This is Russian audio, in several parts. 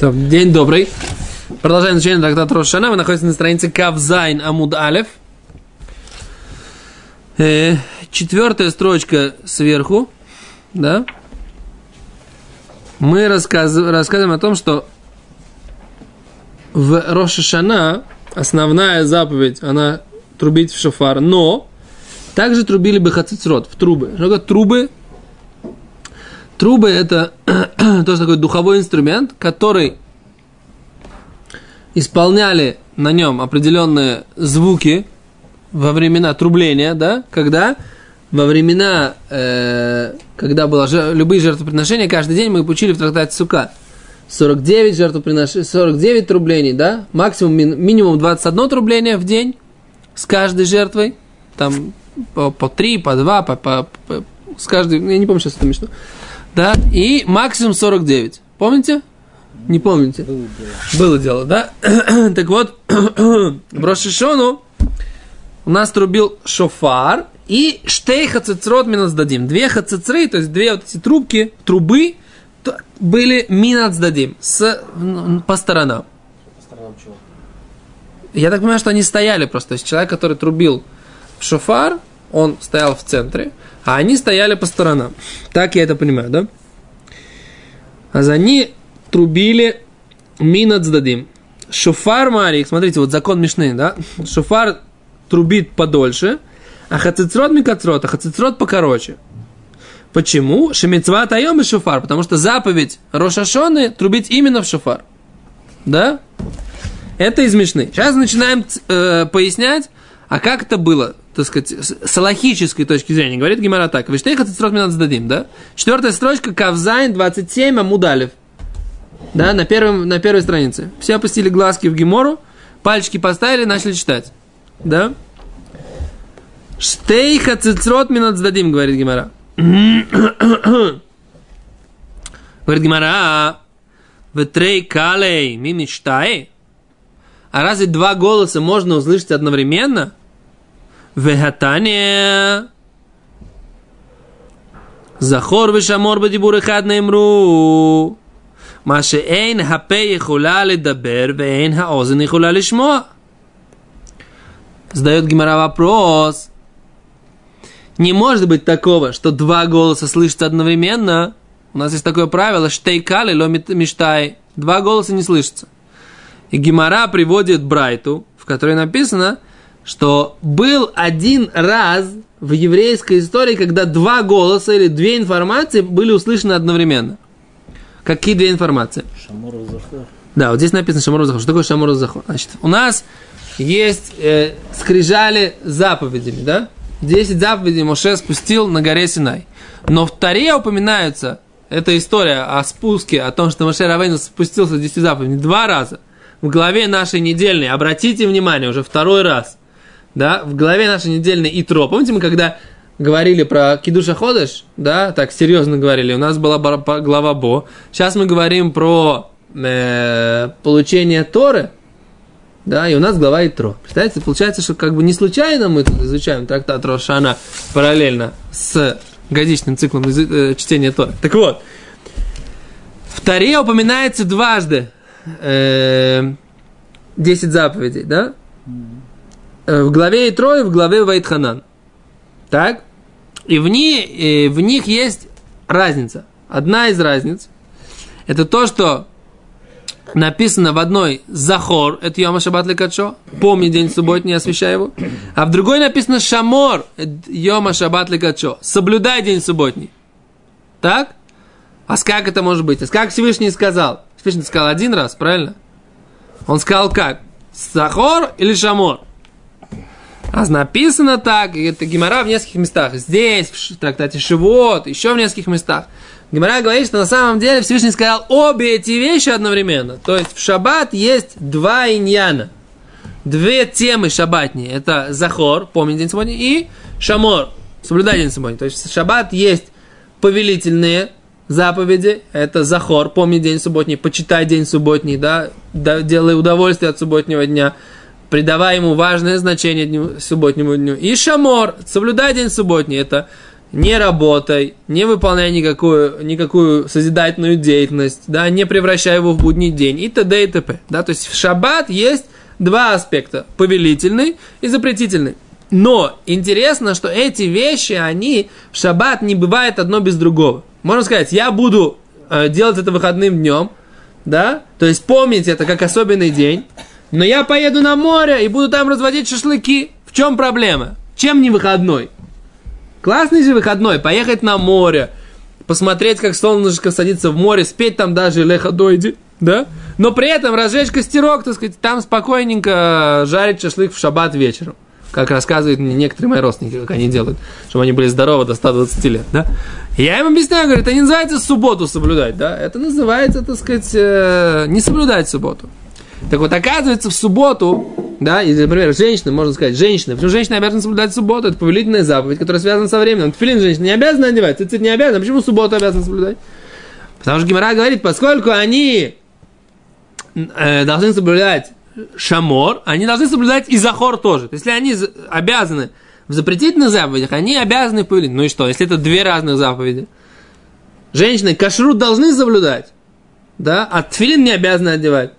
Так, День добрый. Продолжаем изучение трактата Рошана. Вы находитесь на странице Кавзайн Амуд Алев. Э, четвертая строчка сверху. Да? Мы рассказ, рассказываем о том, что в Рошашана основная заповедь, она трубить в шофар, но также трубили бы хацицрот в трубы. Что трубы? Трубы это тоже такой духовой инструмент, который исполняли на нем определенные звуки во времена трубления, да, когда во времена, э, когда было жер, любые жертвоприношения, каждый день мы учили в трактате Сука. 49 жертвоприношений, 49 трублений, да, максимум, минимум 21 трубление в день с каждой жертвой, там по, по 3, по 2, по, по, по, с каждой, я не помню сейчас это смешно, да, и максимум 49. Помните? Не помните? Было дело. Было дело, да? так вот, в Рошишону у нас трубил шофар и штей хацицрот минус дадим. Две хацицры, то есть две вот эти трубки, трубы, были минус дадим с, по сторонам. По сторонам чего? Я так понимаю, что они стояли просто. То есть человек, который трубил шофар, он стоял в центре, а они стояли по сторонам. Так я это понимаю, да? А за они трубили минацдадим. Шуфар Марик, смотрите, вот закон Мишны, да? Шуфар трубит подольше, а хацицрот микацрот, а хацицрот покороче. Почему? Шемицва таем и шуфар, потому что заповедь Рошашоны трубить именно в шуфар. Да? Это из Мишны. Сейчас начинаем э, пояснять, а как это было, так сказать, с логической точки зрения. Говорит Гимара так. Вы что их хацицрот минацдадим, да? Четвертая строчка, Кавзайн 27, Амудалев. Да, на, первом, на первой странице. Все опустили глазки в гемору, пальчики поставили, начали читать. Да? Штей хацицрот минут сдадим, говорит Гимара. говорит Гимара, Ветрей калей мимиштай. А разве два голоса можно услышать одновременно? Вегатания. Захор вешамор бадибур эхад наимру. מה שאין הפה יכולה לדבר ואין האוזן יכולה לשמוע. Задает Гимара вопрос. Не может быть такого, что два голоса слышатся одновременно. У нас есть такое правило, штейкали ло мечтай. Два голоса не слышатся. И Гимара приводит Брайту, в которой написано, что был один раз в еврейской истории, когда два голоса или две информации были услышаны одновременно – Какие две информации? Захор. Да, вот здесь написано Шамор Захор. Что такое Шамор Захор? Значит, у нас есть э, скрижали заповедями, да? Десять заповедей Моше спустил на горе Синай. Но в Таре упоминаются, эта история о спуске, о том, что Моше Равейну спустился с 10 заповедей два раза. В главе нашей недельной, обратите внимание, уже второй раз, да, в главе нашей недельной Итро. Помните, мы когда говорили про Кидуша Ходыш, да, так серьезно говорили, у нас была глава Бо. Сейчас мы говорим про э, получение Торы, да, и у нас глава Итро. Представляете, получается, что как бы не случайно мы тут изучаем трактат Рошана параллельно с годичным циклом э, чтения Торы. Так вот, в Таре упоминается дважды э, 10 заповедей, да? Э, в главе и в главе Вайтханан. Так? И в, ней, в них есть разница. Одна из разниц – это то, что написано в одной «Захор» – это Йома Шаббат Лекачо, помни день субботний, освящай его, а в другой написано «Шамор» – Йома Шаббат Лекачо, соблюдай день субботний. Так? А как это может быть? А как Всевышний сказал? Всевышний сказал один раз, правильно? Он сказал как? Сахор или Шамор? А написано так, это Гимара в нескольких местах. Здесь, в трактате Шивот, еще в нескольких местах. Гимара говорит, что на самом деле Всевышний сказал обе эти вещи одновременно. То есть в шаббат есть два иньяна. Две темы шаббатние. Это Захор, помни день субботний, и Шамор, соблюдай день субботний. То есть в шаббат есть повелительные заповеди. Это Захор, помни день субботний, почитай день субботний, да, делай удовольствие от субботнего дня придавая ему важное значение дню, субботнему дню. И шамор, соблюдай день субботний, это не работай, не выполняй никакую, никакую созидательную деятельность, да, не превращай его в будний день и т.д. и т.п. Да, то есть в шаббат есть два аспекта, повелительный и запретительный. Но интересно, что эти вещи, они в шаббат не бывает одно без другого. Можно сказать, я буду э, делать это выходным днем, да, то есть помнить это как особенный день, но я поеду на море и буду там разводить шашлыки. В чем проблема? Чем не выходной? Классный же выходной, поехать на море, посмотреть, как солнышко садится в море, спеть там даже леха дойди, да? Но при этом разжечь костерок, так сказать, там спокойненько жарить шашлык в шаббат вечером. Как рассказывают мне некоторые мои родственники, как они делают, чтобы они были здоровы до 120 лет, да? Я им объясняю, говорю, это не называется субботу соблюдать, да? Это называется, так сказать, э, не соблюдать субботу. Так вот, оказывается, в субботу, да, или, например, женщина, можно сказать, женщина, почему женщина обязана соблюдать субботу, это повелительная заповедь, которая связана со временем. Тфилин женщина не обязана одевать, цицит не обязана, почему субботу обязана соблюдать? Потому что Гимара говорит, поскольку они э, должны соблюдать шамор, они должны соблюдать и захор тоже. То есть, если они обязаны в запретительных заповедях, они обязаны повелить. Ну и что, если это две разных заповеди? Женщины кашрут должны соблюдать, да, а тфилин не обязаны одевать.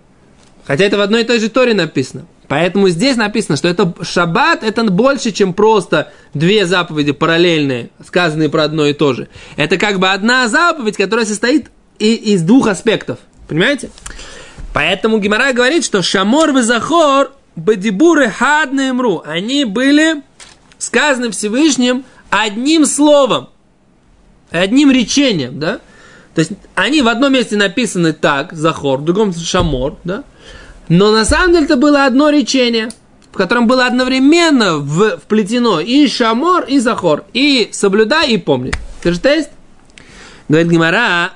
Хотя это в одной и той же Торе написано. Поэтому здесь написано, что это шаббат, это больше, чем просто две заповеди параллельные, сказанные про одно и то же. Это как бы одна заповедь, которая состоит и, из двух аспектов. Понимаете? Поэтому Гимара говорит, что шамор и захор бадибуры хадны мру. Они были сказаны Всевышним одним словом, одним речением, да? То есть они в одном месте написаны так, захор, в другом шамор, да? Но на самом деле это было одно речение, в котором было одновременно в, вплетено и шамор, и захор. И соблюдай, и помни. Ты же тест? Говорит Гимара.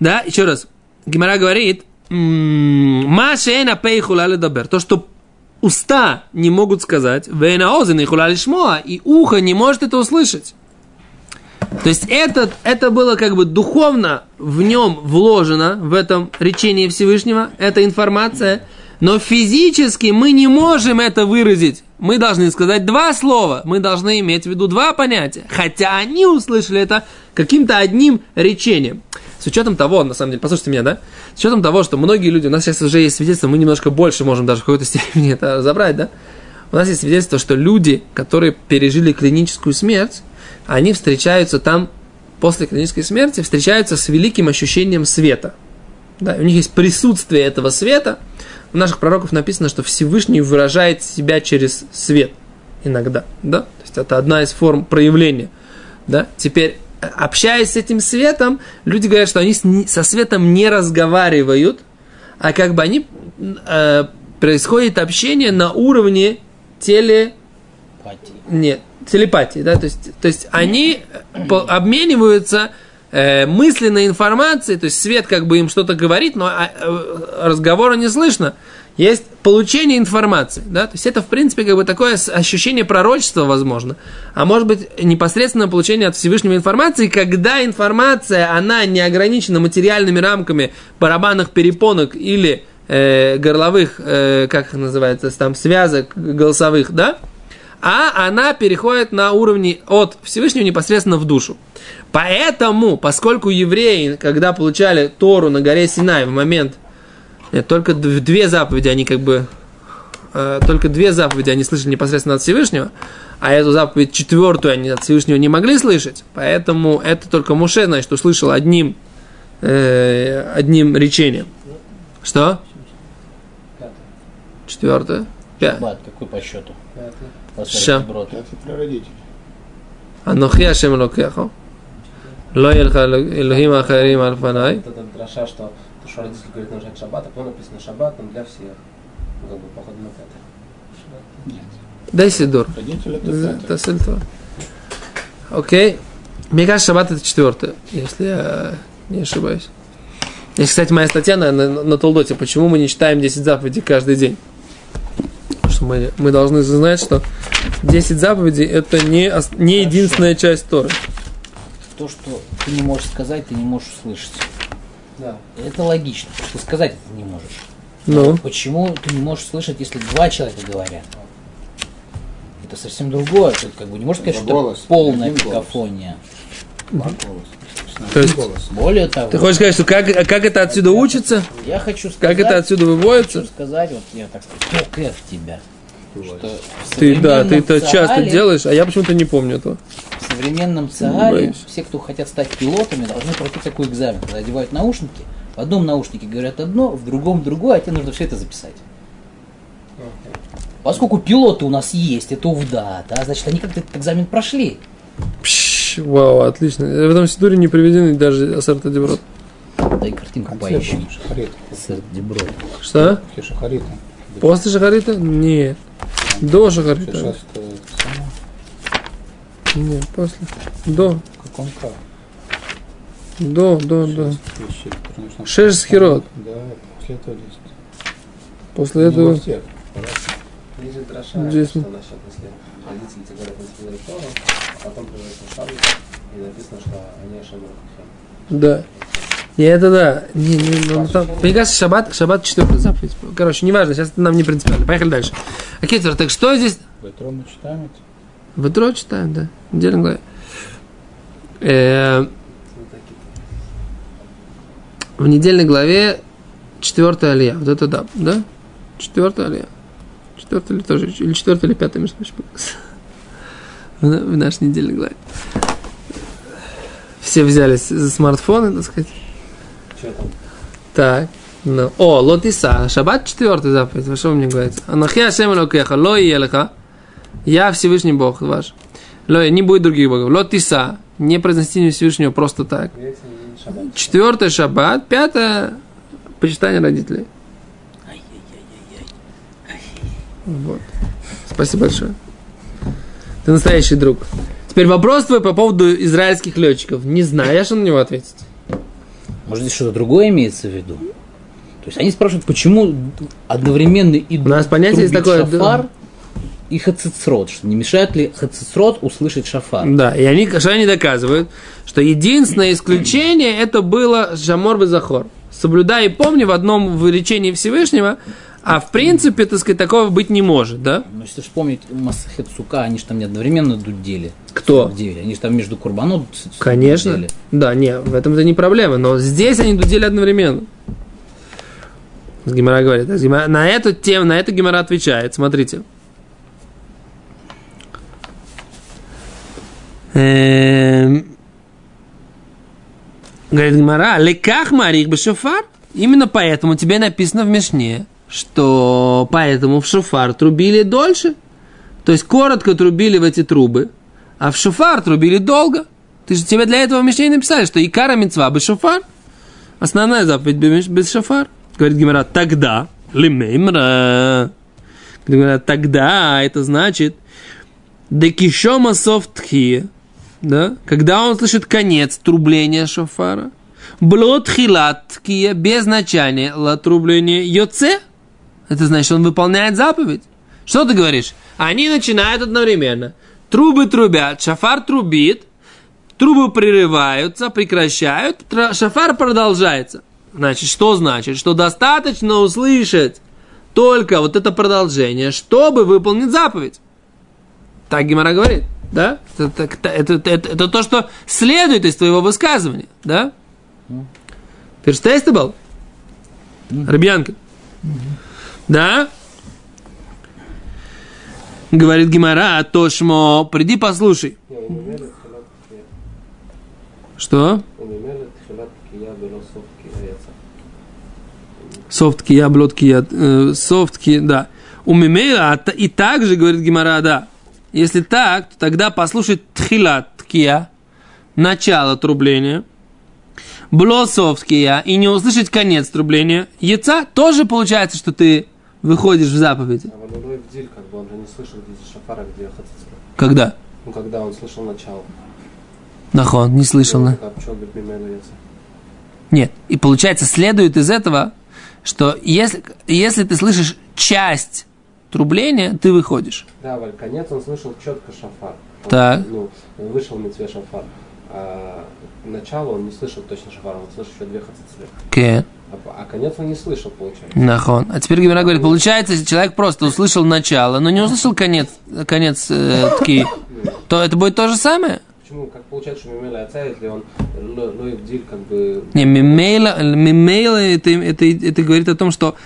Да, еще раз. Гимара говорит, Машена пейхула добер. То, что уста не могут сказать, вейна озен и хула и ухо не может это услышать. То есть это, это было как бы духовно в нем вложено, в этом речении Всевышнего, эта информация, но физически мы не можем это выразить. Мы должны сказать два слова, мы должны иметь в виду два понятия, хотя они услышали это каким-то одним речением. С учетом того, на самом деле, послушайте меня, да? С учетом того, что многие люди, у нас сейчас уже есть свидетельство, мы немножко больше можем даже в какой-то степени это разобрать, да? У нас есть свидетельство, что люди, которые пережили клиническую смерть, они встречаются там после клинической смерти, встречаются с великим ощущением света. Да, у них есть присутствие этого света. У наших пророков написано, что Всевышний выражает себя через свет иногда. Да? То есть это одна из форм проявления. Да? Теперь, общаясь с этим светом, люди говорят, что они со светом не разговаривают, а как бы они э, происходит общение на уровне теле... Нет, телепатии, да, то есть, то есть они обмениваются э, мысленной информацией, то есть свет как бы им что-то говорит, но а, э, разговора не слышно. Есть получение информации, да, то есть это в принципе как бы такое ощущение пророчества возможно, а может быть непосредственно получение от Всевышнего информации, когда информация она не ограничена материальными рамками барабанных перепонок или э, горловых, э, как их называется, там связок голосовых, да, а она переходит на уровне от Всевышнего непосредственно в душу. Поэтому, поскольку евреи, когда получали Тору на горе Синай в момент, нет, только две заповеди они как бы, э, только две заповеди они слышали непосредственно от Всевышнего, а эту заповедь четвертую они от Всевышнего не могли слышать, поэтому это только Муше, значит, услышал одним, э, одним речением. Что? Четвертое? 5. Бат, какой по счету? Ша. Анохи Ашем Локехо. Лоэлха Элохим Ахарим Альфанай. Это драша, что то, что родители говорят, нужно шаббат, а потом написано шаббат, но для всех. Ну, как бы, походу, на пятое. Дай Сидор. Окей. Мне кажется, шаббат это четвертое, если я не ошибаюсь. Есть, кстати, моя статья на, на, на Толдоте, почему мы не читаем 10 заповедей каждый день что мы, мы должны знать, что 10 заповедей это не, не единственная часть Торы. То, что ты не можешь сказать, ты не можешь услышать. Да. Это логично, потому что сказать это не можешь. Ну. Почему ты не можешь слышать, если два человека говорят? это совсем другое. Тут как бы не можно сказать, что голос, полная один голос. То есть- голос. Более того, Ты хочешь сказать, что как, как это отсюда учится? я хочу сказать, Как это отсюда выводится? хочу сказать, вот я так сказать, только в тебя. Что Ты, да, ты это часто ЦААЛе- делаешь, а я почему-то не помню этого. В современном ЦААЛе Боюсь. все, кто хотят стать пилотами, должны пройти такой экзамен, когда одевают наушники. В одном наушнике говорят одно, в другом другое, а тебе нужно все это записать. Поскольку пилоты у нас есть, это УВДА, да, значит, они как-то этот экзамен прошли. Пш, вау, отлично. В этом сидуре не приведены даже ассорта деброд. Дай картинку поищи. Шахарит. Ассорт Деброд. Что? Шахарита. После шахарита? Нет. До шахарита? Нет, после. До. В каком праве? До, до, до. Шеш схирот. Да, после этого есть. После этого... Здесь родители тебе говорят, не Тору, а потом приводится шаббат, и написано, что они ошибаются. Да. И это да. Не, не, ну, там, мне кажется, шаббат, шаббат четвертая заповедь. Короче, неважно, сейчас это нам не принципиально. Поехали дальше. Окей, Тор, так что здесь? В Итро мы читаем это? В Итро читаем, да. В недельной главе. Э, в недельной главе четвертая алия. Вот это да, да? Четвертая алия. Четвертая или тоже, или четвертая или пятая, между прочим. В в нашей недельной главе. Все взялись за смартфоны, так сказать. Что там? Так. Ну. О, лотиса. Шаббат четвертый заповедь. Вы что вы мне говорите? Анахия Шем Элокеха. Ло елеха. Я Всевышний Бог ваш. Ло, не будет других богов. Лотиса. Не произнести имя Всевышнего просто так. Четвертое шаббат. Пятое почитание родителей. Вот. Спасибо большое. Ты настоящий друг. Теперь вопрос твой по поводу израильских летчиков. Не знаю, я что на него ответить. Может, здесь что-то другое имеется в виду? То есть они спрашивают, почему одновременно идут У нас понятие есть такое, шафар и хацицрот, что не мешает ли хацицрот услышать шафар? Да, и они, что они доказывают, что единственное исключение это было Жамор Захор. Соблюдай и помни в одном в речении Всевышнего, а в принципе, так сказать, такого быть не может, да? Ну, если вспомнить Масахет Сука, они же там не одновременно дудели. Кто? Дудели. Они же там между с- Конечно. дудели. Да, не, в этом-то не проблема, но здесь они дудели одновременно. Гимара говорит, а на эту тему, на эту Гимара отвечает, смотрите. Эм, Говорит Гимара, леках марих бешофар. Именно поэтому тебе написано в Мишне, что поэтому в шофар трубили дольше. То есть коротко трубили в эти трубы, а в шофар трубили долго. Ты же тебе для этого в Мишне написали, что икара мецва без шофар. Основная заповедь без шофар. Говорит Гимара, тогда, лимеймра. Говорит тогда это значит, декишома софтхи, да, когда он слышит конец трубления шофара, блот хилаткия, без начала трубления йоце, это значит, что он выполняет заповедь. Что ты говоришь? Они начинают одновременно. Трубы трубят, шафар трубит, трубы прерываются, прекращают, шафар продолжается. Значит, что значит? Что достаточно услышать только вот это продолжение, чтобы выполнить заповедь. Так Гимара говорит, да? Это, это, это, это- это то, что следует из твоего высказывания, да? Перштейстебл? Рыбьянка. Да? Говорит Гимара, Тошмо, приди послушай. Что? Софтки, я, блотки, я, софтки, да. У Мимейла и также, говорит Гимара, да. Если так, то тогда послушай тхилаткия, начало трубления, блосовския, и не услышать конец трубления. Яйца тоже получается, что ты выходишь в заповеди. А когда? Ну, когда он слышал начало. Нахон, не слышал. На. Нет. И получается, следует из этого, что если, если ты слышишь часть трубления, ты выходишь. Да, Валь, конец он слышал четко шафар. Он, так. Ну, вышел митве шафар. А начало он не слышал точно шафар, он слышал еще две хацицлы. Okay. А, А конец он не слышал, получается. Нахон. А теперь Гимара говорит, получается, человек просто услышал начало, но не услышал конец, конец э, тки, то это будет то же самое? Почему? Как получается, что Мимела отца, если он ло- лоев диль, как бы... Не, мимейла, мимейла это, это, это говорит о том, что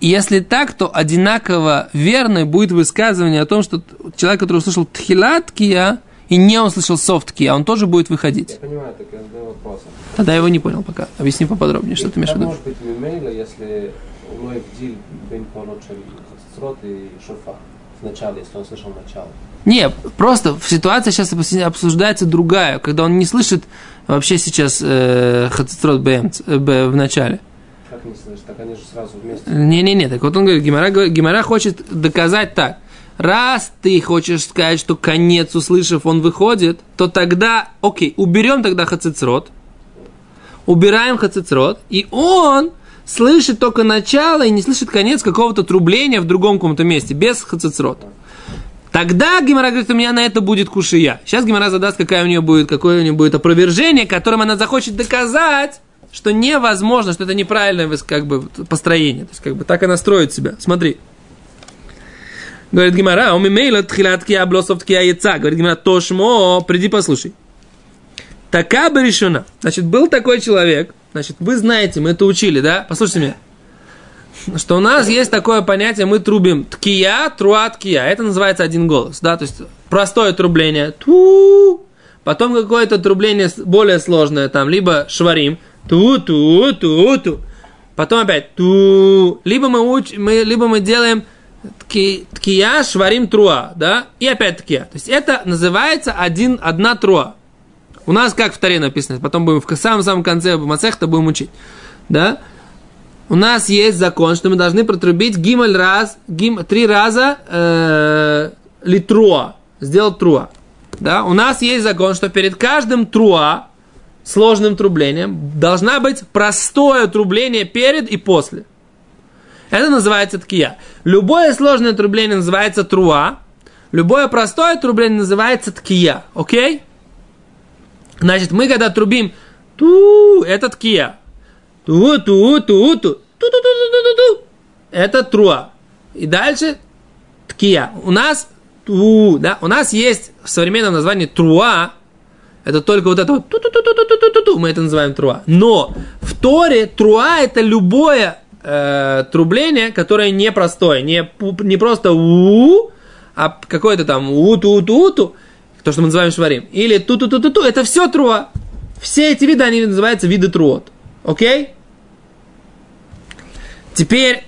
если так, то одинаково верно будет высказывание о том, что человек, который услышал тхилат кия и не услышал софт кия, он тоже будет выходить. Я понимаю, так я задаю вопросы. Тогда я его не понял пока. Объясни поподробнее, что ты имеешь в виду. может быть Мимела, если лоев диль бен хацрот и шофа в начале, если он слышал начало? Не, просто в ситуации сейчас обсуждается другая, когда он не слышит вообще сейчас э, хацистрот бэмц, э, в начале. Как не слышишь? Так они же сразу вместе. Не-не-не, так вот он говорит, Гимара, Гимара хочет доказать так. Раз ты хочешь сказать, что конец, услышав, он выходит, то тогда, окей, уберем тогда хацицрот, убираем хацицрот, и он слышит только начало и не слышит конец какого-то трубления в другом каком-то месте, без хацицрот. Тогда Гимара говорит, у меня на это будет кушия. Сейчас Гимара задаст, какая у нее будет, какое у нее будет опровержение, которым она захочет доказать, что невозможно, что это неправильное как бы, построение. То есть, как бы так она строит себя. Смотри. Говорит Гимара, у мимейла тхилатки облосовтки яйца. Говорит Гимара, тошмо, приди послушай. Така бы решена. Значит, был такой человек, значит, вы знаете, мы это учили, да? Послушайте меня. Что у нас есть такое понятие, мы трубим ткия, труа, ткия. Это называется один голос, да? То есть простое трубление. Ту. Потом какое-то трубление более сложное, там, либо шварим. Ту, ту, ту, ту. Потом опять ту. Либо мы, уч, мы, либо мы делаем тки- ткия, шварим, труа, да? И опять ткия. То есть это называется один, одна труа. У нас как в Таре написано, потом будем в самом-самом конце Мацехта будем учить. Да? У нас есть закон, что мы должны протрубить гималь раз, гим, три раза э, литруа, сделать труа. Да? У нас есть закон, что перед каждым труа, сложным трублением, должна быть простое трубление перед и после. Это называется ткия. Любое сложное трубление называется труа, любое простое трубление называется ткия. Окей? Значит, мы когда трубим ту, это ткия. Ту, ту, ту, ту, ту, ту, ту. Это труа. И дальше ткия. У нас ту, да, у нас есть в современном названии труа. Это только вот это вот ту, ту, ту, ту, ту, ту, мы это называем труа. Но в Торе труа это любое э, трубление, которое не простое, не, не просто у, а какое-то там у ту ту ту то, что мы называем шварим, или ту ту ту ту ту это все труа. Все эти виды, они называются виды труот. Окей? Теперь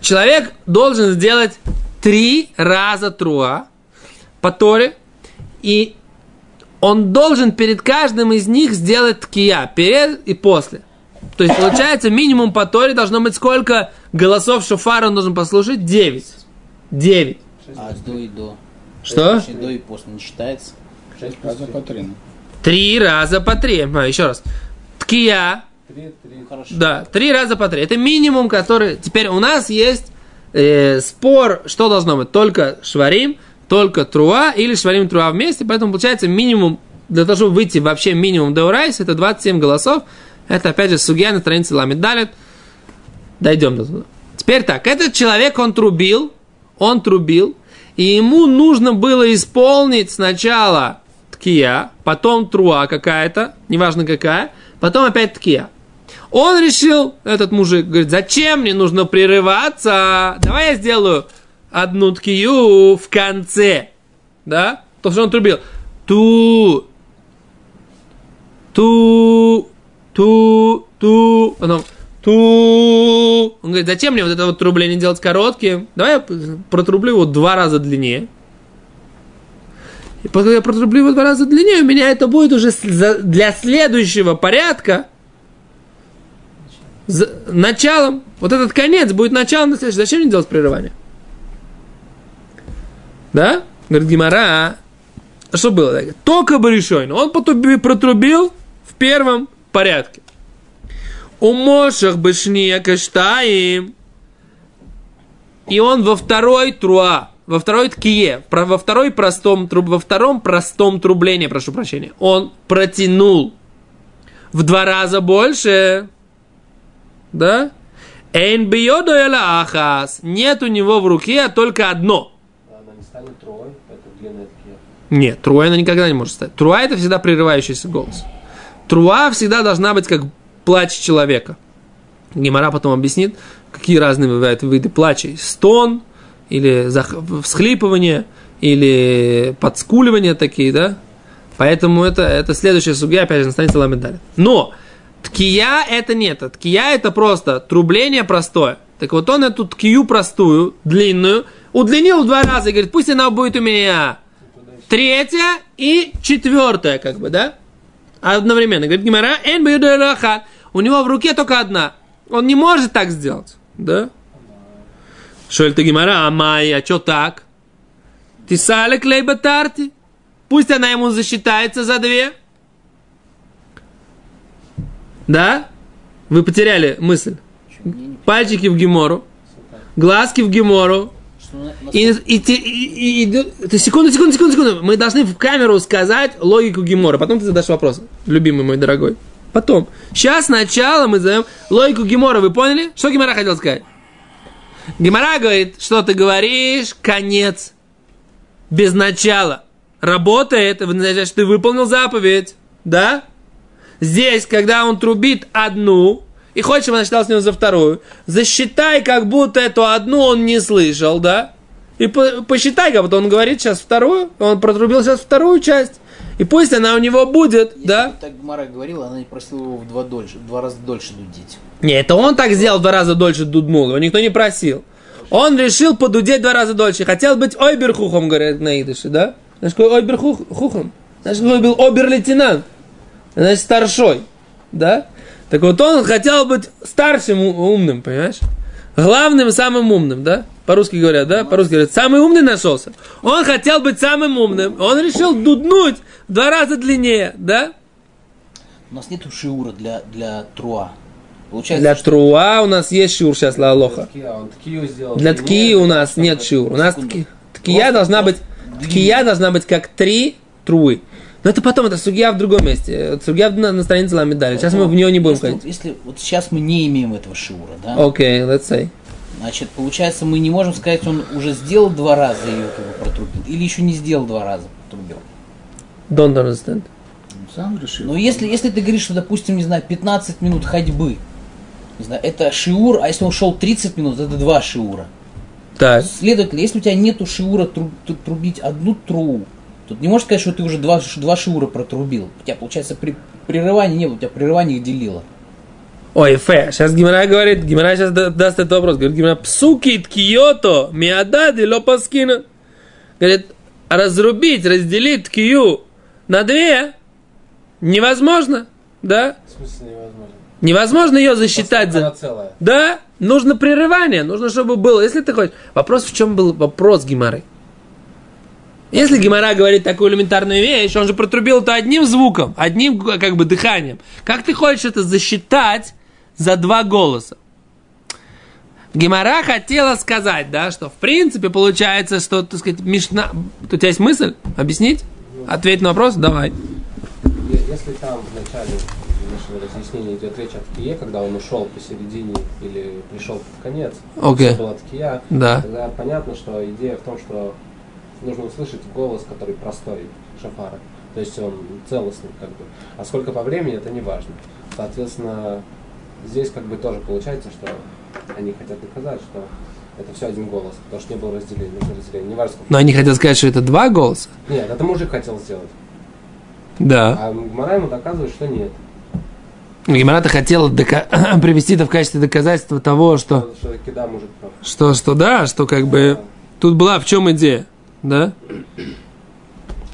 человек должен сделать три раза труа по Торе, и он должен перед каждым из них сделать ткия, перед и после. То есть, получается, минимум по Торе должно быть сколько голосов шофара он должен послушать? Девять. Девять. А до и до. Что? До и после не считается. Шесть Раза по три. ну. Три раза по три. А, еще раз. Ткия, три, три. Хорошо. Да, три раза по три. Это минимум, который... Теперь у нас есть э, спор, что должно быть. Только шварим, только труа или шварим труа вместе. Поэтому получается минимум, для того, чтобы выйти вообще минимум деурайс, это 27 голосов. Это опять же сугия на странице ламит далит. Дойдем до туда. Теперь так, этот человек, он трубил, он трубил, и ему нужно было исполнить сначала ткия, потом труа какая-то, неважно какая, потом опять ткия. Он решил, этот мужик, говорит, зачем мне нужно прерываться? Давай я сделаю одну ткию в конце. Да? То, что он трубил. Ту, ту, ту, ту. Потом ту. Он говорит, зачем мне вот это вот трубление делать коротким? Давай я протрублю его два раза длиннее. И пока я протрублю его два раза длиннее, у меня это будет уже для следующего порядка за- началом. Вот этот конец будет началом на следующий. Зачем мне делать прерывание? Да? Говорит Гимара. А что было? Только бы решойно. Он потруби- протрубил в первом порядке. У Мошах Бешния Каштаим. И он во второй труа, во второй ткие, во, второй простом, во втором простом трублении, прошу прощения, он протянул в два раза больше. да? Эйн биоду ахас. Нет у него в руке только одно. Она не станет трой, это длинная. Нет, труа она никогда не может стать. Труа это всегда прерывающийся голос. Труа всегда должна быть как плач человека. Гемора потом объяснит, какие разные бывают виды плача. Стон, или всхлипывание, или подскуливание такие, да? Поэтому это, это следующая судья, опять же, на странице Ламедали. Но ткия это нет. Ткия это просто трубление простое. Так вот он эту ткию простую, длинную, удлинил в два раза и говорит, пусть она будет у меня третья и четвертая, как бы, да? Одновременно. Говорит Гимара, «Эн элахат». У него в руке только одна. Он не может так сделать, да? Шоль ты Гимара, а Майя, что так? Ты салек лейба тарти? Пусть она ему засчитается за две. Да? Вы потеряли мысль. Пальчики в гемору, глазки в гемору, и, и, и- и- и- секунду, секунду, секунду, секунду. Мы должны в камеру сказать логику Гемора. Потом ты задашь вопрос, любимый мой дорогой. Потом. Сейчас сначала мы задаем логику Гемора. Вы поняли? Что Гемора хотел сказать? Гемора говорит, что ты говоришь, конец. Без начала. Работает, означает, что ты выполнил заповедь. Да? Здесь, когда он трубит одну, и хочешь, чтобы она считалась с него за вторую, засчитай, как будто эту одну он не слышал, да? И по- посчитай, как будто он говорит сейчас вторую, он протрубил сейчас вторую часть. И пусть она у него будет, Если да? так Гмара говорила, она не просила его в два, дольше, в два раза дольше дудить. Не, это он так сделал в два раза дольше дуднул, его никто не просил. Он решил подудеть два раза дольше. Хотел быть ойберхухом, говорят на идыше, да? Знаешь, какой ойберхухом? Знаешь, какой был обер-лейтенант? Значит, старшой, да? Так вот он хотел быть старшим умным, понимаешь? Главным, самым умным, да? По-русски говорят, да? По-русски говорят, самый умный нашелся. Он хотел быть самым умным. Он решил дуднуть в два раза длиннее, да? У нас нету шиура для, для труа. Получается, Для что труа у нас есть шиур сейчас, ткию сделал. Для ткии у нас нет шиур. У нас тки- ткия должна быть, ткия должна быть как три трубы. Но это потом, это судья в другом месте. Судья на, на странице Ламедали. Сейчас мы в нее не будем если, ходить. если вот сейчас мы не имеем этого шиура, да? Окей, let's say. Значит, получается, мы не можем сказать, он уже сделал два раза ее как бы протрубил, или еще не сделал два раза протрубил. Don't understand. Он сам решил. Но если, если ты говоришь, что, допустим, не знаю, 15 минут ходьбы, не знаю, это шиур, а если он шел 30 минут, это два шиура. Так. Следовательно, если у тебя нету шиура тру- тру- трубить одну трубу, то ты не можешь сказать, что ты уже два, два шиура протрубил. У тебя, получается, при, прерывания не было, у тебя прерывание их делило. Ой, фе, сейчас Гимара говорит, Гимара сейчас да- даст этот вопрос. Говорит, Гимара, псуки ткиото, миадади лопаскина. Говорит, разрубить, разделить ткию на две невозможно, да? В смысле невозможно. Невозможно ее засчитать за... целая. Да, нужно прерывание, нужно, чтобы было. Если ты хочешь... Вопрос, в чем был вопрос Гимары? Если Гимара говорит такую элементарную вещь, он же протрубил это одним звуком, одним как бы дыханием. Как ты хочешь это засчитать за два голоса? Гимара хотела сказать, да, что в принципе получается, что, так сказать, Мишна... У тебя есть мысль? Объяснить? Ответь на вопрос? Давай. Если там в начале нашего разъяснения идет речь о ткие, когда он ушел посередине или пришел в конец, всё была ткия, Да. тогда понятно, что идея в том, что нужно услышать голос, который простой шафара. То есть он целостный, как бы. А сколько по времени, это не важно. Соответственно, здесь как бы тоже получается, что они хотят доказать, что это все один голос, потому что не было разделения, нужно разделение. Не важно, сколько. Но они хотят сказать, что это два голоса. Нет, это мужик хотел сделать. Да. А Гмара ему доказывает, что нет. Гимара-то хотела дока- привести это в качестве доказательства того, что, Что, что кида мужик прав. что, что да, что как бы тут была в чем идея, да?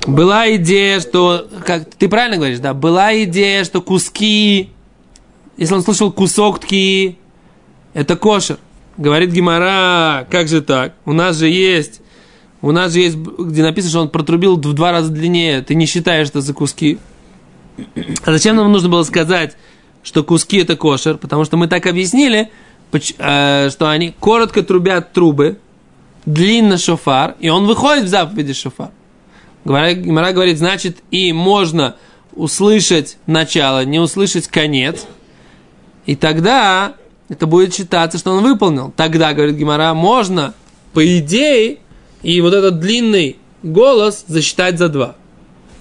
Была идея, что, как ты правильно говоришь, да, была идея, что куски, если он слышал кусок тки, это кошер. Говорит Гимара, как же так? У нас же есть, у нас же есть, где написано, что он протрубил в два раза длиннее. Ты не считаешь это за куски? А зачем нам нужно было сказать, что куски это кошер? Потому что мы так объяснили, э, что они коротко трубят трубы, длинно шофар, и он выходит в заповеди шофар. Гмара говорит, значит, и можно услышать начало, не услышать конец. И тогда это будет считаться, что он выполнил. Тогда, говорит Гимара, можно, по идее, и вот этот длинный голос засчитать за два.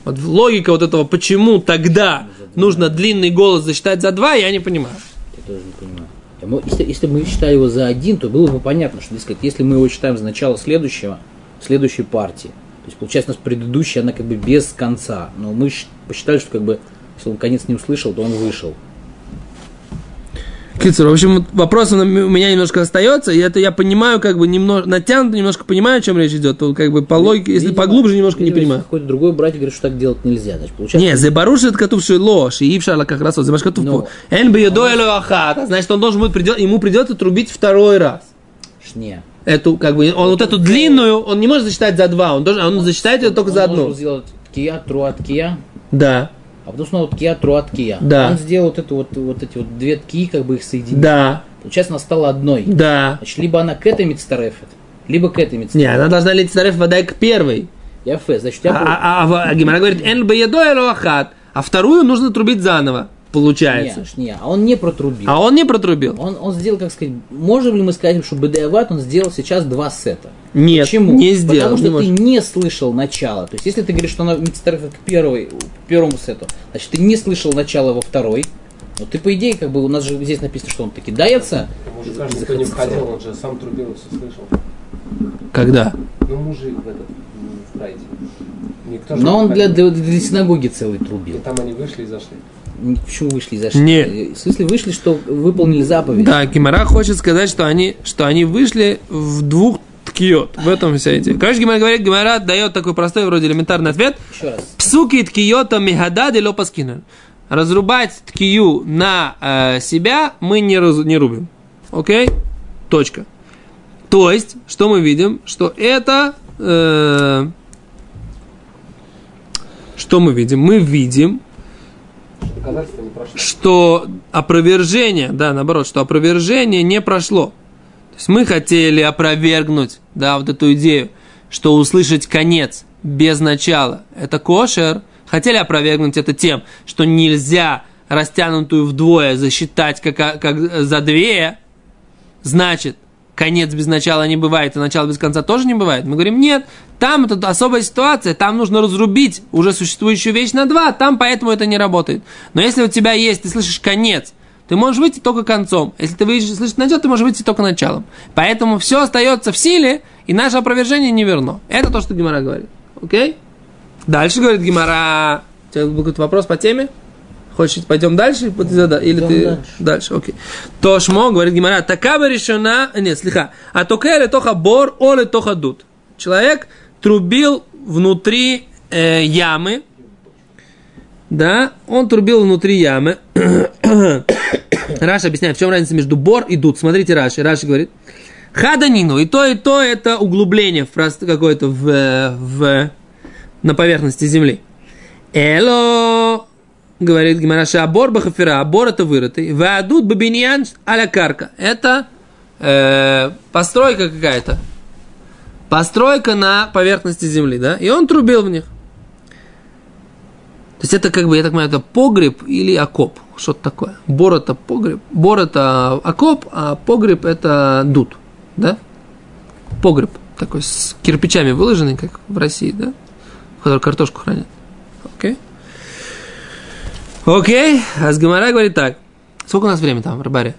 Вот логика вот этого, почему тогда нужно длинный голос засчитать за два, я не понимаю. Я тоже не понимаю. Если, если мы считаем его за один, то было бы понятно, что дескать, если мы его считаем за начало следующего, следующей партии, то есть получается у нас предыдущая, она как бы без конца. Но мы посчитали, что как бы если он конец не услышал, то он вышел. Кицер, в общем, вопрос у меня немножко остается, и это я понимаю, как бы немного, натянуто немножко понимаю, о чем речь идет, то как бы по логике, если Видимо, поглубже немножко не видимо, если понимаю. Какой-то другой братья говорит, что так делать нельзя. Значит, получается, Не, зебаруш это катув ложь, и ившар как раз, катув Ну. эн бьедо эло ахат, а значит, он должен будет, придет, ему придется трубить второй раз. не. Эту, как бы, он вот эту длинную, он не может засчитать за два, он должен, он засчитает ее только за одну. сделать ткия, труат кия, Да, а потом снова ткия, труат кия. Да. Он сделал вот, эту вот, вот эти вот две ткии, как бы их соединил. да, Получается, она стала одной. да. Значит, либо она к этой мицтарефет, либо к этой Не, мицтарефет. она должна лить царев вода к первой. Я фэ, значит, тебя А, а, а, а Гимара говорит, эн бьедо эло ахат, а вторую нужно трубить заново, получается. Не, не, а он не протрубил. А он не протрубил. Он, он сделал, как сказать, можем ли мы сказать, что БДАВАТ он сделал сейчас два сета? Нет, Почему? не сделал. Потому что не ты может. не слышал начала. То есть, если ты говоришь, что она мицтарефет к первой, к первому сету, значит, ты не слышал начала во второй. Но ты, по идее, как бы, у нас же здесь написано, что он таки дается. Мужик, кажется, кто не входил, он же сам трубил и все слышал. Когда? Ну, мужик в этот, в прайде. Никто же Но не он для, для, для синагоги целый И трубил. там они вышли и зашли. Почему вышли и зашли? Нет. В смысле, вышли, что выполнили заповедь. Да, Гимара хочет сказать, что они, что они вышли в двух ткиот. В этом вся идея. Короче, Гимара говорит, Гимара дает такой простой, вроде элементарный ответ. Еще раз. Псуки ткиота мигадад или паскинен. Разрубать ткию на э, себя мы не, раз- не рубим. Окей? Точка. То есть, что мы видим? Что это... э, что мы видим? Мы видим, Что опровержение, да, наоборот, что опровержение не прошло. То есть мы хотели опровергнуть, да, вот эту идею, что услышать конец без начала – это кошер. Хотели опровергнуть это тем, что нельзя растянутую вдвое засчитать как, как за две, значит, конец без начала не бывает, и начало без конца тоже не бывает. Мы говорим, нет, там это особая ситуация, там нужно разрубить уже существующую вещь на два, там поэтому это не работает. Но если у тебя есть, ты слышишь конец, ты можешь выйти только концом. Если ты выйдешь, слышишь начало, ты можешь выйти только началом. Поэтому все остается в силе, и наше опровержение не верно. Это то, что Гимара говорит. Окей? Дальше говорит Гимара. У тебя был какой-то вопрос по теме? Хочешь, пойдем дальше? Или Или Идем ты... дальше. Дальше, окей. То шмо, говорит Гимара, такава решена... Нет, слегка. А тока ли тоха бор, оле тоха дут. Человек трубил внутри э, ямы. Да, он трубил внутри ямы. Раша объясняет, в чем разница между бор и дут. Смотрите, Раши. Раши говорит, хаданину, и то, и то это углубление просто какое-то в, э, в, на поверхности земли. Эло, говорит Гимараша, абор бахафира, абор это вырытый, ваадут бабиньян аля карка. Это э, постройка какая-то. Постройка на поверхности земли, да? И он трубил в них. То есть это как бы, я так понимаю, это погреб или окоп. Что-то такое. Бор это погреб. Бор это окоп, а погреб это дут. Да? Погреб. Такой с кирпичами выложенный, как в России, да? В котором картошку хранят. Окей? Окей. А с Гамара говорит так. Сколько у нас времени там Рыбаре?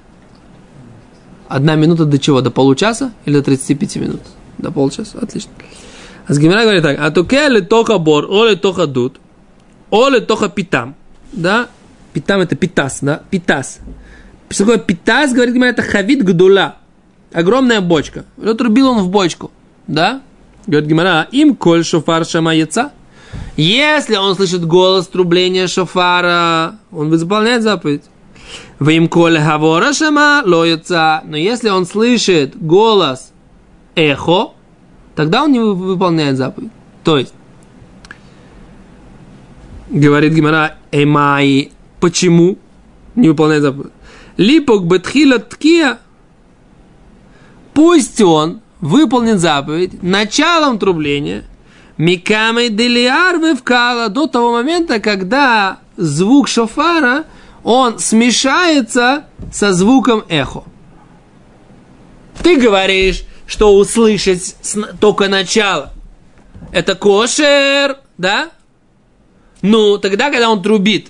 Одна минута до чего? До получаса или до 35 минут? До полчаса. Отлично. А с Гимара говорит так. А то ли тоха бор, оли тоха дут, оли тоха питам. Да? Питам это питас, да? Питас. Что такое питас, говорит Гимара, это хавит гдула. Огромная бочка. Вот рубил он в бочку. Да? Говорит Гимара, им коль шофар шама яйца. Если он слышит голос трубления шофара, он выполняет заповедь. Вим коль хавора шама лоется. Но если он слышит голос эхо, тогда он не вы- выполняет заповедь. То есть, говорит Гимара, эмай, почему не выполняет заповедь? Липок бетхила ткия, пусть он выполнит заповедь началом трубления, микамой делиар вывкала до того момента, когда звук шофара, он смешается со звуком эхо. Ты говоришь, что услышать только начало. Это кошер, да? Ну, тогда, когда он трубит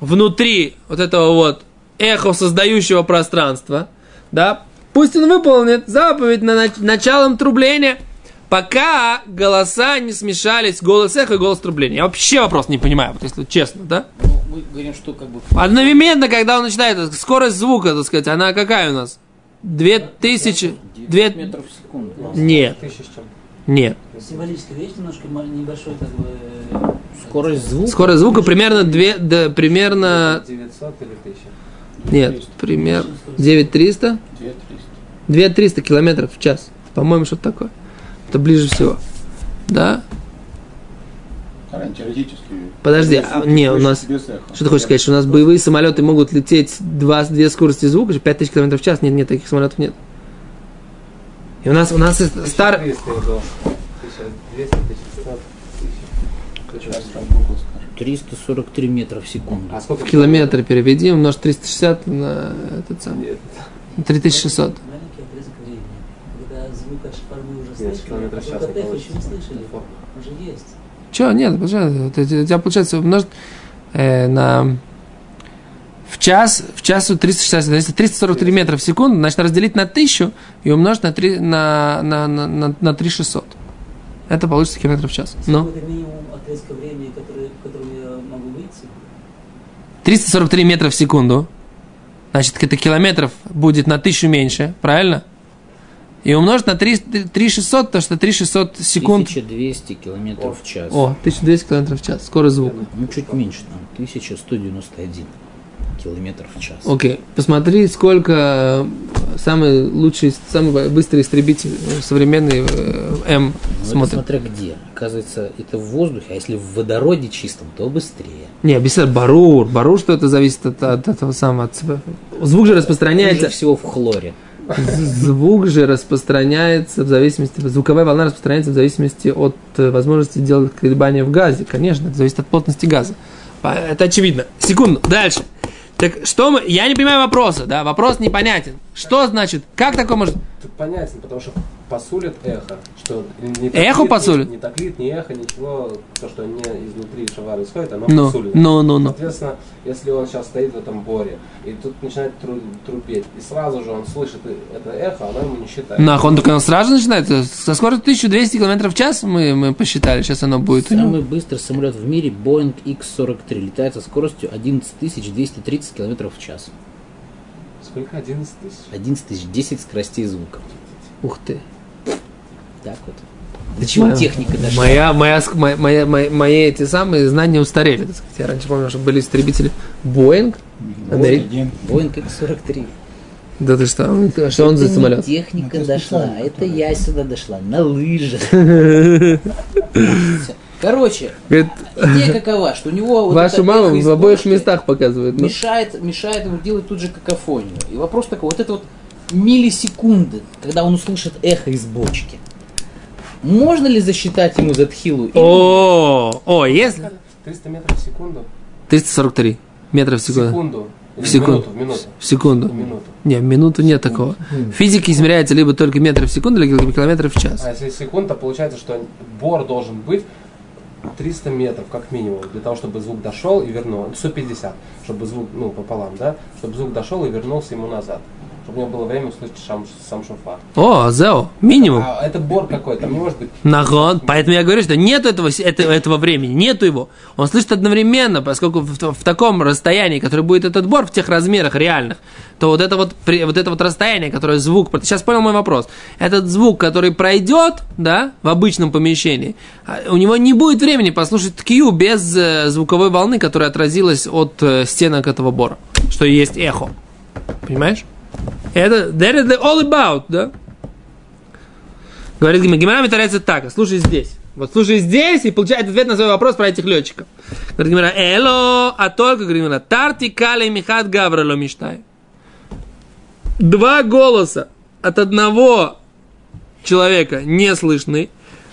внутри вот этого вот эхо создающего пространства, да, пусть он выполнит заповедь на нач- началом трубления, пока голоса не смешались, голос эхо и голос трубления. Я вообще вопрос не понимаю, вот если честно, да? Ну, мы говорим, что как бы Одновременно, когда он начинает, скорость звука, так сказать, она какая у нас? Две тысячи? 9 Две... метров в секунду. Нет, нет. Символически, есть немножко небольшой, как бы... Скорость звука. Скорость звука примерно две, да, примерно, 900 или 1000? нет, примерно 9300? 2300. 2300 километров в час. По-моему, что-то такое. Это ближе всего. Да? Теоретически. Подожди, без а, не, у нас-. Что ты хочешь сказать, что у нас боевые самолеты могут лететь два, две скорости звука, 5000 км в час? Нет, нет, таких самолетов нет. И у нас, у нас стар... 1300 я был. 1200, 1500, 1000. Сейчас там Google скажет. 343 метра в секунду. А сколько? в километры переведи, умножь 360 на этот самый. Нет, 3600. Маленький отрезок времени. Когда звук от шпары мы уже нет, слышали, а звук от эха еще не слышали. Он же есть. Че, нет, у тебя получается умножить э, на... В час, в часу 360, если 343 метра в секунду, значит разделить на 1000 и умножить на, 3, на, на, на, на, на 3600. Это получится километров в час. Ну, Это минимум отрезка времени, который, в котором я могу выйти. 343 метра в секунду. Значит, это километров будет на 1000 меньше, правильно? И умножить на 3, 3600, то что 3600 секунд. 1200 километров в час. О, 1200 километров в час. Скорость звука. Ну, чуть меньше там. 1191 километров в час. Окей. Посмотри, сколько э, самый лучший, самый быстрый истребитель э, современный э, М Ну, смотрит. смотря где. Оказывается, это в воздухе, а если в водороде чистом, то быстрее. Не, объясняю, барур. Барур, что это зависит от, от этого самого. от. Звук же Хуже распространяется. всего в хлоре. Звук же распространяется в зависимости, звуковая волна распространяется в зависимости от э, возможности делать колебания в газе. Конечно, это зависит от плотности газа. Это очевидно. Секунду, дальше. Так что мы... Я не понимаю вопроса, да, вопрос непонятен. Что значит, как такое может... Тут понятно, потому что посулит эхо. Что не Эхо таклит, посулит? Не, не таклит, не эхо, ничего. То, что не изнутри шавара исходит, оно Ну, посулит. ну, ну, ну. Соответственно, если он сейчас стоит в этом боре, и тут начинает тру- трупеть, и сразу же он слышит это эхо, оно ему не считает. Нах, он только сразу начинается. Со скоростью 1200 км в час мы, мы посчитали. Сейчас оно будет. Самый быстрый самолет в мире Boeing X-43 летает со скоростью 11230 км в час. Сколько? 11 тысяч? 11 тысяч, 10 скоростей звука. Ух ты. Так вот. До чего Моя- техника дошла? Моя, моя, моя, моя, мои, мои эти самые знания устарели. Так сказать. Я раньше помню, что были истребители Боинг. Boeing X-43. Да ты что? он- Что он за самолет? техника Это дошла, специально, это я сюда дошла, на лыжах. Короче, Говорит, идея какова, что у него вот вашу маму в обоих местах показывает. ну. мешает, мешает ему делать тут же какофонию. И вопрос такой, вот это вот миллисекунды, когда он услышит эхо из бочки. Можно ли засчитать ему Затхилу? или- О, о, если... 300 метров в секунду? 343 метра в секунду. секунду. В секунду. в минуту. В секунду. В минуту. Не, в минуту нет такого. В физике измеряется либо только метры в секунду, либо километры в час. А если секунд, то получается, что бор должен быть 300 метров как минимум, для того, чтобы звук дошел и вернул. 150, чтобы звук, ну, пополам, да? Чтобы звук дошел и вернулся ему назад. Чтобы у него было время услышать сам, сам шофар. О, Зео, минимум. А это бор какой, там не может быть... Нагон. Поэтому я говорю, что нет этого, это- этого времени, нету его. Он слышит одновременно, поскольку в, в таком расстоянии, которое будет этот бор, в тех размерах реальных, то вот это вот, при- вот это вот расстояние, которое звук... Сейчас понял мой вопрос. Этот звук, который пройдет, да, в обычном помещении, а, у него не будет времени послушать ткию без э, звуковой волны, которая отразилась от э, стенок этого бора, что и есть эхо. Понимаешь? Это that is all about, да? Говорит Гимара, Гимара так, слушай здесь. Вот слушай здесь и получает ответ на свой вопрос про этих летчиков. Говорит Гимара, эло, а только, говорит Гимара, тарти кали михат гаврало мечтай. Два голоса от одного человека не слышны.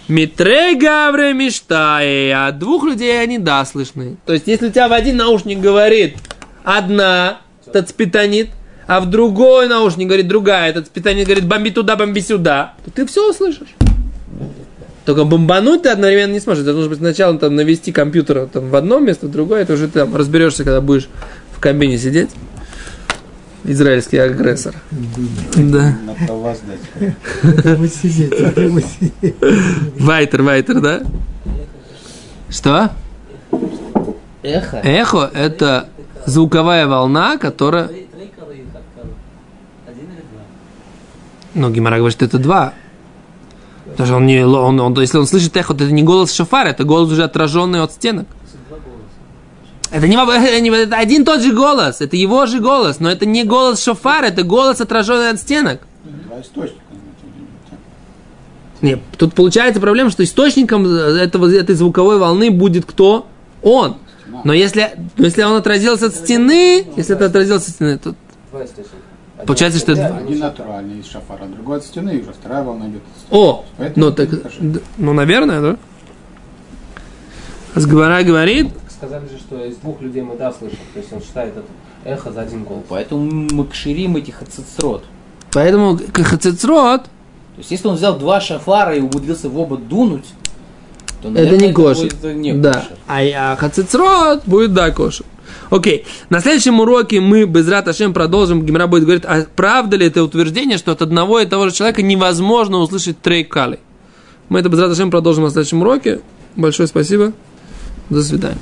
Митре гавре мечтай, а двух людей они да слышны. То есть, если у тебя в один наушник говорит одна тацпитанит, а в другой наушник говорит другая, этот питание говорит бомби туда, бомби сюда, то ты все услышишь. Только бомбануть ты одновременно не сможешь. Ты должен быть сначала там навести компьютер там, в одно место, в другое. Это уже ты там разберешься, когда будешь в кабине сидеть. Израильский агрессор. Да. Вайтер, вайтер, да? Что? Эхо. Эхо – это звуковая волна, которая... Три, три кары и как кары? Один или два? Ну, Гимара говорит, что это два. Потому что он не, он, он- если он слышит эхо, то это не голос шофара, это голос уже отраженный от стенок. Это не, это не- один тот же голос, это его же голос, но это не голос шофара, это голос, отраженный от стенок. Нет, тут получается проблема, что источником этого, этой звуковой волны будет кто? Он. Но если, но если он отразился от стены, если это отразился от стены, то Два источника. Получается, что это- Один натуральный из шафара, другой от стены, и уже вторая волна идет. О, Поэтому ну это так, ну наверное, да. Сгвара говорит, Сказали же, что из двух людей мы да слышим. То есть он считает это эхо за один голос. Поэтому мы кширим этих ацицрот. поэтому хацицрот, То есть, если он взял два шафара и умудрился в оба дунуть, то, это наверное, не кошер. будет, э, не да. кошер. А, а хацицрот будет да кошер. Окей. На следующем уроке мы без Раташем продолжим. Гимра будет говорить, а правда ли это утверждение, что от одного и того же человека невозможно услышать трейкали? Мы это без Раташем продолжим на следующем уроке. Большое спасибо. До свидания.